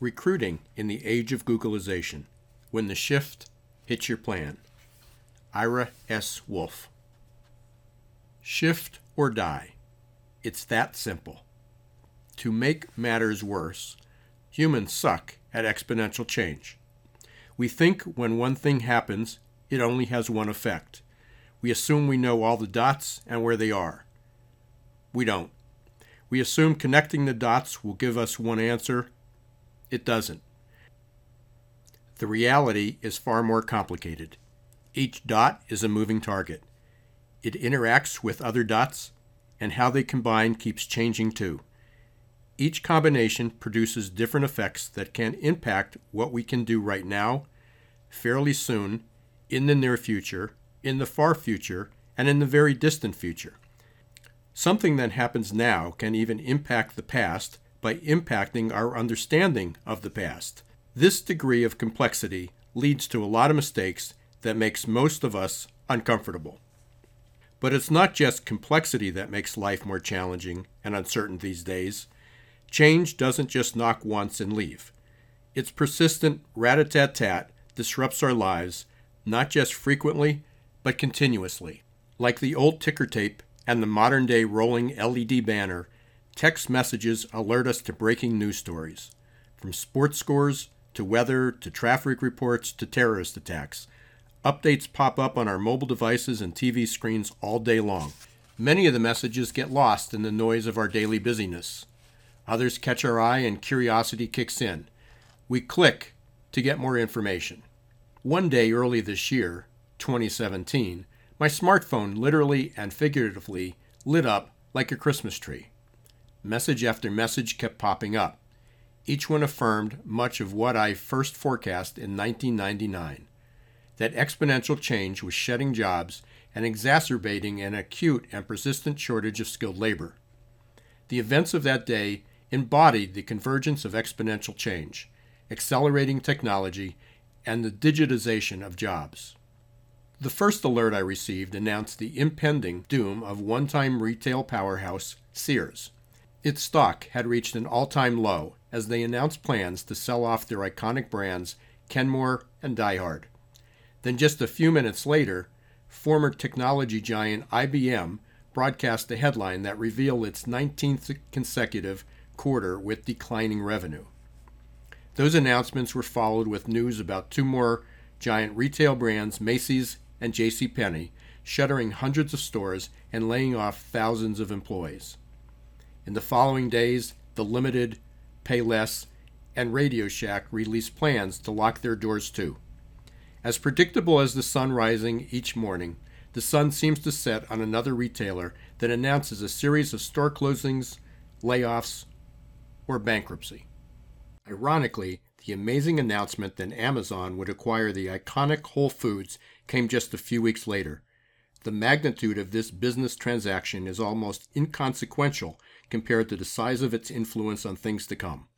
Recruiting in the Age of Googleization When the Shift Hits Your Plan. Ira S. Wolfe. Shift or die. It's that simple. To make matters worse, humans suck at exponential change. We think when one thing happens, it only has one effect. We assume we know all the dots and where they are. We don't. We assume connecting the dots will give us one answer it doesn't. The reality is far more complicated. Each dot is a moving target. It interacts with other dots, and how they combine keeps changing too. Each combination produces different effects that can impact what we can do right now, fairly soon, in the near future, in the far future, and in the very distant future. Something that happens now can even impact the past by impacting our understanding of the past. This degree of complexity leads to a lot of mistakes that makes most of us uncomfortable. But it's not just complexity that makes life more challenging and uncertain these days. Change doesn't just knock once and leave. Its persistent rat-a-tat-tat disrupts our lives, not just frequently, but continuously. Like the old ticker tape and the modern day rolling LED banner, Text messages alert us to breaking news stories, from sports scores to weather to traffic reports to terrorist attacks. Updates pop up on our mobile devices and TV screens all day long. Many of the messages get lost in the noise of our daily busyness. Others catch our eye and curiosity kicks in. We click to get more information. One day early this year, 2017, my smartphone literally and figuratively lit up like a Christmas tree. Message after message kept popping up. Each one affirmed much of what I first forecast in 1999 that exponential change was shedding jobs and exacerbating an acute and persistent shortage of skilled labor. The events of that day embodied the convergence of exponential change, accelerating technology, and the digitization of jobs. The first alert I received announced the impending doom of one time retail powerhouse Sears. Its stock had reached an all time low as they announced plans to sell off their iconic brands Kenmore and Die Hard. Then, just a few minutes later, former technology giant IBM broadcast a headline that revealed its 19th consecutive quarter with declining revenue. Those announcements were followed with news about two more giant retail brands, Macy's and JCPenney, shuttering hundreds of stores and laying off thousands of employees. In the following days, the Limited, Payless, and Radio Shack released plans to lock their doors too. As predictable as the sun rising each morning, the sun seems to set on another retailer that announces a series of store closings, layoffs, or bankruptcy. Ironically, the amazing announcement that Amazon would acquire the iconic Whole Foods came just a few weeks later. The magnitude of this business transaction is almost inconsequential compared to the size of its influence on things to come.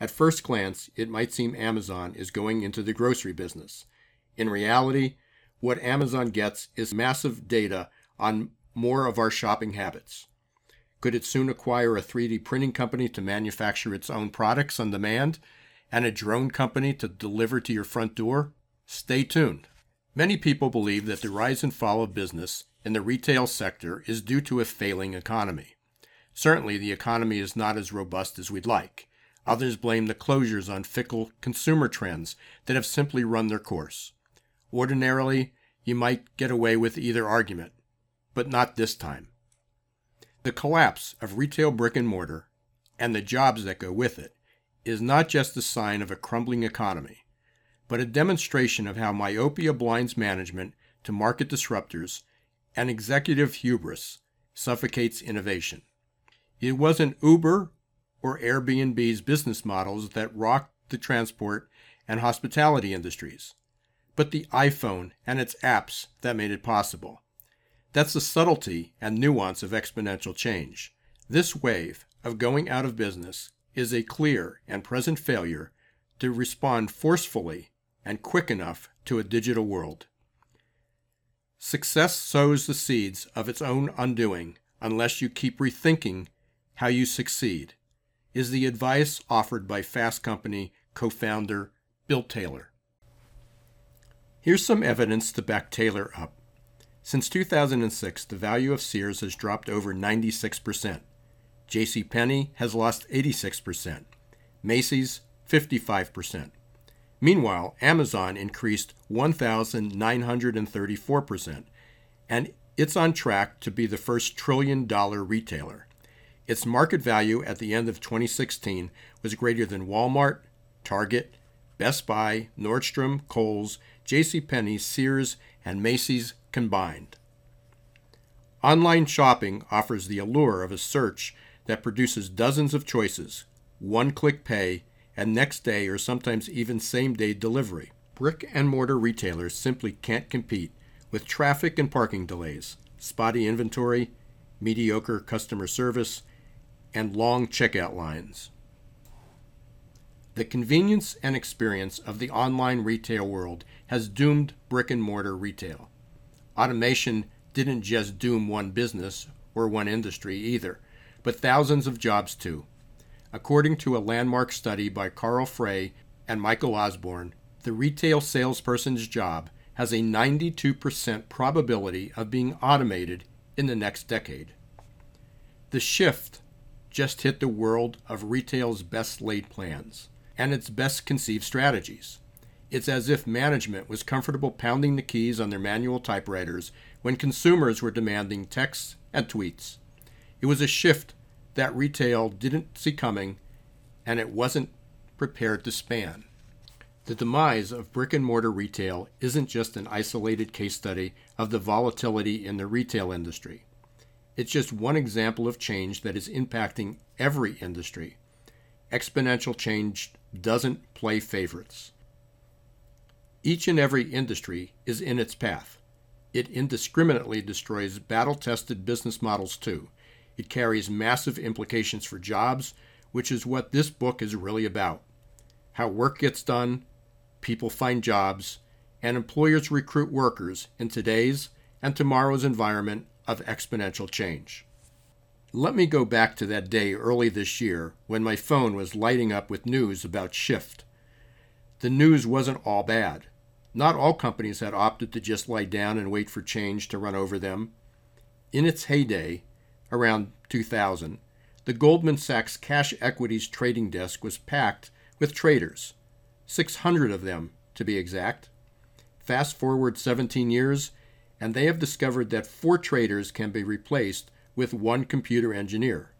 At first glance, it might seem Amazon is going into the grocery business. In reality, what Amazon gets is massive data on more of our shopping habits. Could it soon acquire a 3D printing company to manufacture its own products on demand and a drone company to deliver to your front door? Stay tuned. Many people believe that the rise and fall of business in the retail sector is due to a failing economy. Certainly, the economy is not as robust as we'd like. Others blame the closures on fickle consumer trends that have simply run their course. Ordinarily, you might get away with either argument, but not this time. The collapse of retail brick and mortar and the jobs that go with it is not just a sign of a crumbling economy, but a demonstration of how myopia blinds management to market disruptors and executive hubris suffocates innovation. It wasn't Uber or Airbnb's business models that rocked the transport and hospitality industries, but the iPhone and its apps that made it possible. That's the subtlety and nuance of exponential change. This wave of going out of business is a clear and present failure to respond forcefully and quick enough to a digital world. Success sows the seeds of its own undoing unless you keep rethinking how you succeed is the advice offered by Fast Company co founder Bill Taylor. Here's some evidence to back Taylor up. Since 2006, the value of Sears has dropped over 96%. J.C. Penney has lost 86%. Macy's 55%. Meanwhile, Amazon increased 1,934%, and it's on track to be the first trillion dollar retailer. Its market value at the end of 2016 was greater than Walmart, Target, Best Buy, Nordstrom, Kohl's, JCPenney, Sears, and Macy's combined. Online shopping offers the allure of a search that produces dozens of choices, one click pay, and next day or sometimes even same day delivery. Brick and mortar retailers simply can't compete with traffic and parking delays, spotty inventory, mediocre customer service, and long checkout lines. The convenience and experience of the online retail world has doomed brick and mortar retail. Automation didn't just doom one business or one industry either, but thousands of jobs too. According to a landmark study by Carl Frey and Michael Osborne, the retail salesperson's job has a 92% probability of being automated in the next decade. The shift just hit the world of retail's best laid plans and its best conceived strategies. It's as if management was comfortable pounding the keys on their manual typewriters when consumers were demanding texts and tweets. It was a shift that retail didn't see coming and it wasn't prepared to span. The demise of brick and mortar retail isn't just an isolated case study of the volatility in the retail industry. It's just one example of change that is impacting every industry. Exponential change doesn't play favorites. Each and every industry is in its path. It indiscriminately destroys battle tested business models, too. It carries massive implications for jobs, which is what this book is really about. How work gets done, people find jobs, and employers recruit workers in today's and tomorrow's environment of exponential change. Let me go back to that day early this year when my phone was lighting up with news about Shift. The news wasn't all bad. Not all companies had opted to just lie down and wait for change to run over them. In its heyday, around 2000, the Goldman Sachs cash equities trading desk was packed with traders, 600 of them to be exact. Fast forward 17 years, and they have discovered that four traders can be replaced with one computer engineer.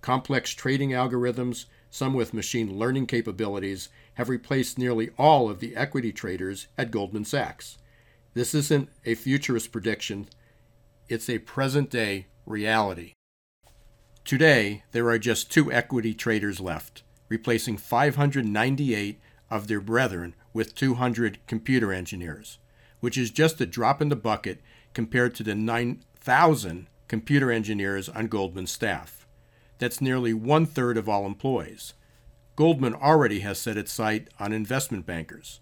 Complex trading algorithms, some with machine learning capabilities, have replaced nearly all of the equity traders at Goldman Sachs. This isn't a futurist prediction, it's a present day reality. Today, there are just two equity traders left, replacing 598 of their brethren with 200 computer engineers, which is just a drop in the bucket compared to the 9,000 computer engineers on Goldman's staff. That's nearly one third of all employees. Goldman already has set its sight on investment bankers.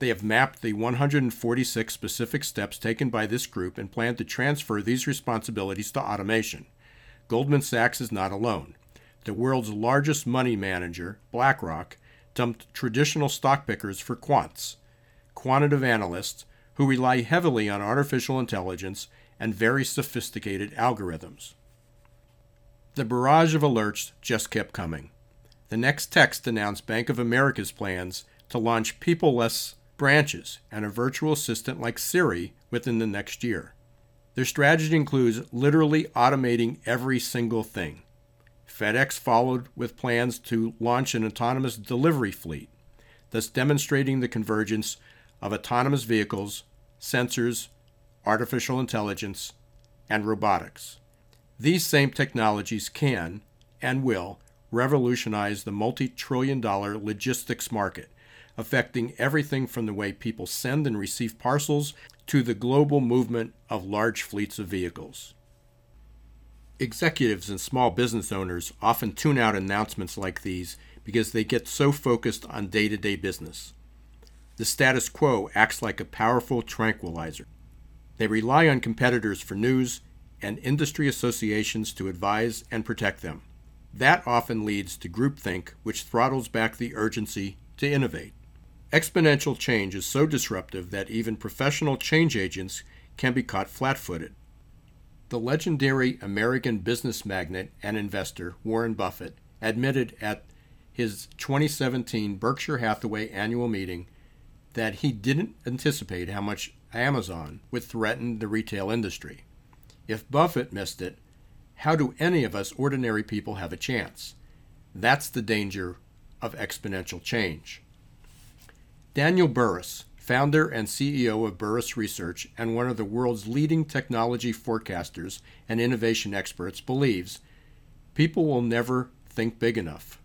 They have mapped the 146 specific steps taken by this group and plan to transfer these responsibilities to automation. Goldman Sachs is not alone. The world's largest money manager, BlackRock, dumped traditional stock pickers for quants, quantitative analysts who rely heavily on artificial intelligence and very sophisticated algorithms. The barrage of alerts just kept coming. The next text announced Bank of America's plans to launch peopleless branches and a virtual assistant like Siri within the next year. Their strategy includes literally automating every single thing. FedEx followed with plans to launch an autonomous delivery fleet, thus demonstrating the convergence of autonomous vehicles, sensors, artificial intelligence, and robotics. These same technologies can and will revolutionize the multi trillion dollar logistics market, affecting everything from the way people send and receive parcels to the global movement of large fleets of vehicles. Executives and small business owners often tune out announcements like these because they get so focused on day to day business. The status quo acts like a powerful tranquilizer. They rely on competitors for news and industry associations to advise and protect them. That often leads to groupthink, which throttles back the urgency to innovate. Exponential change is so disruptive that even professional change agents can be caught flat footed. The legendary American business magnate and investor Warren Buffett admitted at his 2017 Berkshire Hathaway annual meeting that he didn't anticipate how much Amazon would threaten the retail industry. If Buffett missed it, how do any of us ordinary people have a chance? That's the danger of exponential change. Daniel Burrus, founder and CEO of Burrus Research and one of the world's leading technology forecasters and innovation experts, believes people will never think big enough.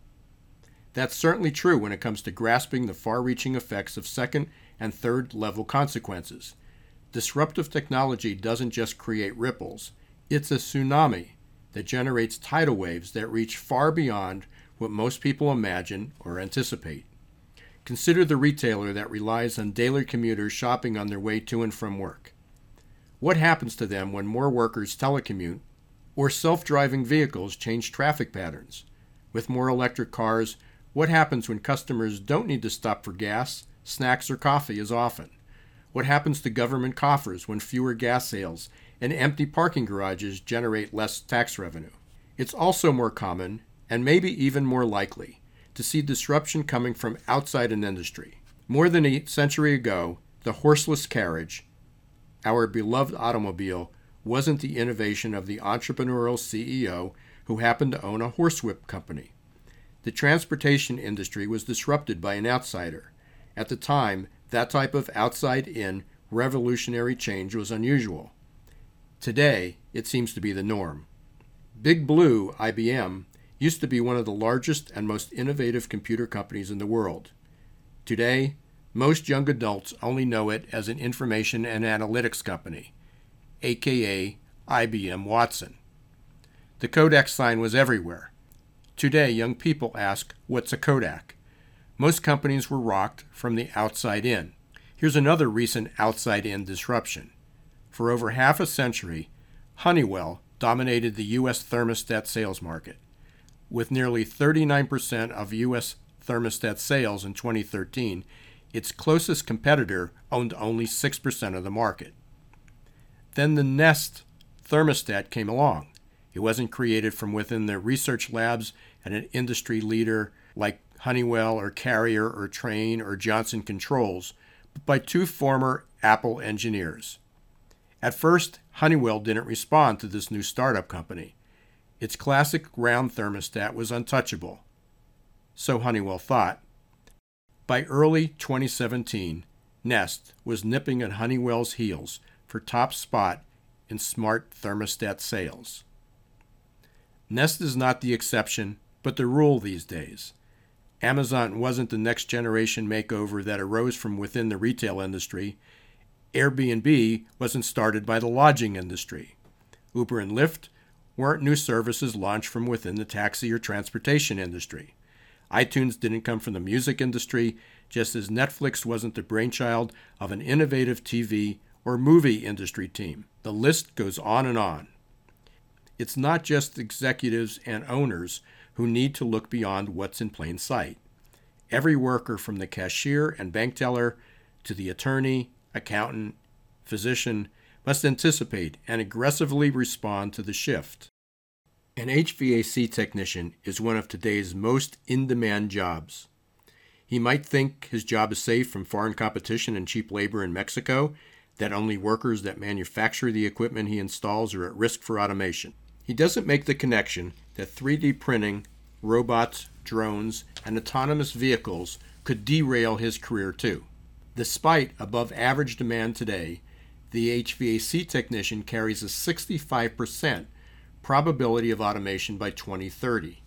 That's certainly true when it comes to grasping the far reaching effects of second and third level consequences. Disruptive technology doesn't just create ripples, it's a tsunami that generates tidal waves that reach far beyond what most people imagine or anticipate. Consider the retailer that relies on daily commuters shopping on their way to and from work. What happens to them when more workers telecommute or self driving vehicles change traffic patterns? With more electric cars, what happens when customers don't need to stop for gas, snacks, or coffee as often? What happens to government coffers when fewer gas sales and empty parking garages generate less tax revenue? It's also more common, and maybe even more likely, to see disruption coming from outside an industry. More than a century ago, the horseless carriage, our beloved automobile, wasn't the innovation of the entrepreneurial CEO who happened to own a horsewhip company. The transportation industry was disrupted by an outsider. At the time, that type of outside in revolutionary change was unusual. Today, it seems to be the norm. Big Blue, IBM, used to be one of the largest and most innovative computer companies in the world. Today, most young adults only know it as an information and analytics company, aka IBM Watson. The Kodak sign was everywhere. Today, young people ask, What's a Kodak? Most companies were rocked from the outside in. Here's another recent outside in disruption. For over half a century, Honeywell dominated the U.S. thermostat sales market with nearly 39% of U.S. thermostat sales in 2013, its closest competitor owned only 6% of the market. Then the Nest thermostat came along. It wasn't created from within the research labs at an industry leader like Honeywell or Carrier or Trane or Johnson Controls, but by two former Apple engineers. At first, Honeywell didn't respond to this new startup company. Its classic round thermostat was untouchable. So Honeywell thought. By early 2017, Nest was nipping at Honeywell's heels for top spot in smart thermostat sales. Nest is not the exception, but the rule these days. Amazon wasn't the next generation makeover that arose from within the retail industry. Airbnb wasn't started by the lodging industry. Uber and Lyft weren't new services launched from within the taxi or transportation industry. iTunes didn't come from the music industry, just as Netflix wasn't the brainchild of an innovative TV or movie industry team. The list goes on and on. It's not just executives and owners who need to look beyond what's in plain sight. Every worker from the cashier and bank teller to the attorney, accountant, physician, must anticipate and aggressively respond to the shift. An HVAC technician is one of today's most in demand jobs. He might think his job is safe from foreign competition and cheap labor in Mexico, that only workers that manufacture the equipment he installs are at risk for automation. He doesn't make the connection that 3D printing, robots, drones, and autonomous vehicles could derail his career too. Despite above average demand today, the HVAC technician carries a 65% probability of automation by 2030.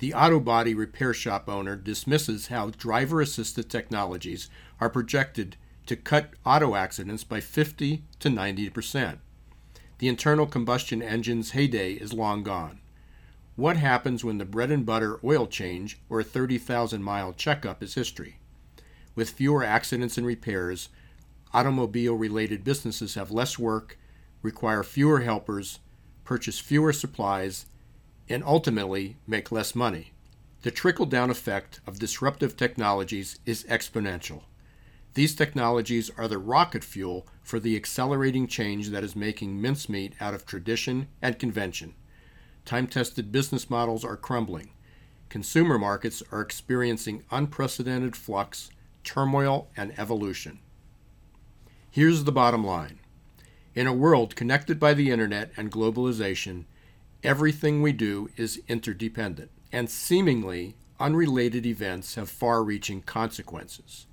The auto body repair shop owner dismisses how driver assisted technologies are projected to cut auto accidents by 50 to 90%. The internal combustion engine's heyday is long gone. What happens when the bread and butter oil change or 30,000 mile checkup is history? With fewer accidents and repairs, automobile related businesses have less work, require fewer helpers, purchase fewer supplies, and ultimately make less money. The trickle down effect of disruptive technologies is exponential. These technologies are the rocket fuel for the accelerating change that is making mincemeat out of tradition and convention. Time tested business models are crumbling. Consumer markets are experiencing unprecedented flux, turmoil, and evolution. Here's the bottom line In a world connected by the internet and globalization, everything we do is interdependent, and seemingly unrelated events have far reaching consequences.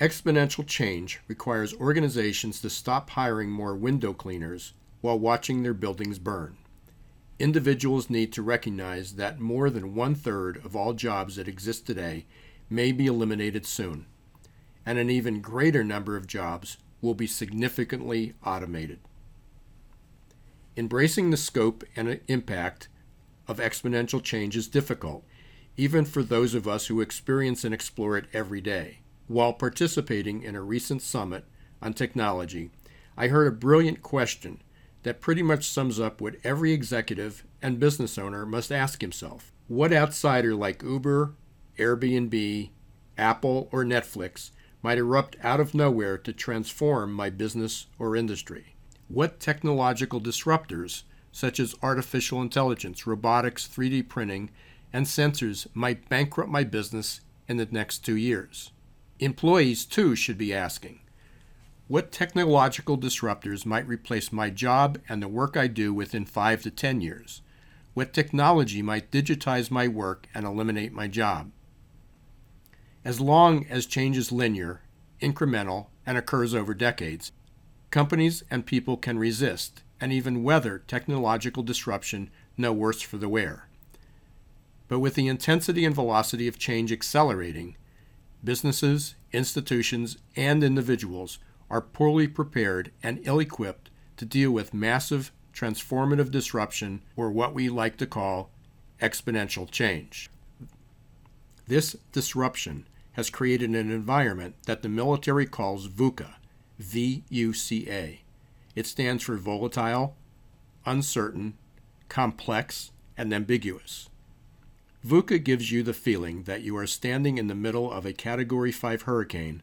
Exponential change requires organizations to stop hiring more window cleaners while watching their buildings burn. Individuals need to recognize that more than one third of all jobs that exist today may be eliminated soon, and an even greater number of jobs will be significantly automated. Embracing the scope and impact of exponential change is difficult, even for those of us who experience and explore it every day. While participating in a recent summit on technology, I heard a brilliant question that pretty much sums up what every executive and business owner must ask himself. What outsider like Uber, Airbnb, Apple, or Netflix might erupt out of nowhere to transform my business or industry? What technological disruptors, such as artificial intelligence, robotics, 3D printing, and sensors, might bankrupt my business in the next two years? Employees, too, should be asking what technological disruptors might replace my job and the work I do within five to ten years? What technology might digitize my work and eliminate my job? As long as change is linear, incremental, and occurs over decades, companies and people can resist and even weather technological disruption no worse for the wear. But with the intensity and velocity of change accelerating, businesses, institutions, and individuals are poorly prepared and ill equipped to deal with massive transformative disruption, or what we like to call exponential change. This disruption has created an environment that the military calls VUCA, V U C A. It stands for volatile, uncertain, complex, and ambiguous. VUCA gives you the feeling that you are standing in the middle of a Category 5 hurricane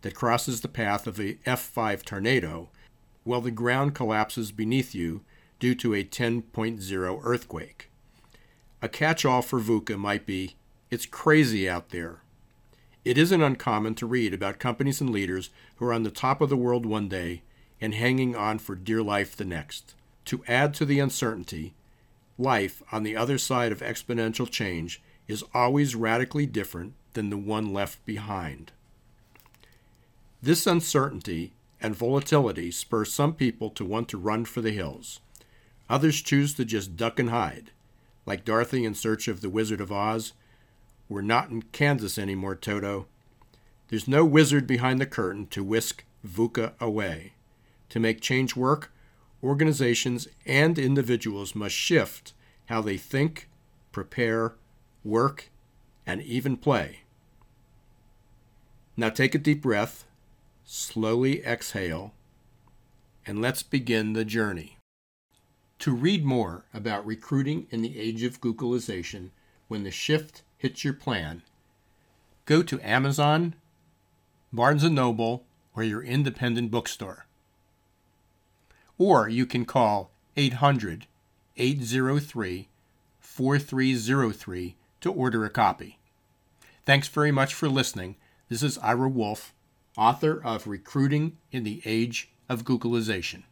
that crosses the path of a F5 tornado while the ground collapses beneath you due to a 10.0 earthquake. A catch all for VUCA might be It's crazy out there. It isn't uncommon to read about companies and leaders who are on the top of the world one day and hanging on for dear life the next. To add to the uncertainty, life on the other side of exponential change is always radically different than the one left behind. This uncertainty and volatility spurs some people to want to run for the hills. Others choose to just duck and hide. Like Dorothy in search of the Wizard of Oz, we're not in Kansas anymore, Toto. There's no wizard behind the curtain to whisk VUCA away. To make change work, organizations and individuals must shift how they think, prepare, work, and even play. Now take a deep breath, slowly exhale, and let's begin the journey. To read more about recruiting in the age of Googleization when the shift hits your plan, go to Amazon, Barnes & Noble, or your independent bookstore or you can call 800 803 4303 to order a copy. Thanks very much for listening. This is Ira Wolfe, author of Recruiting in the Age of Googleization.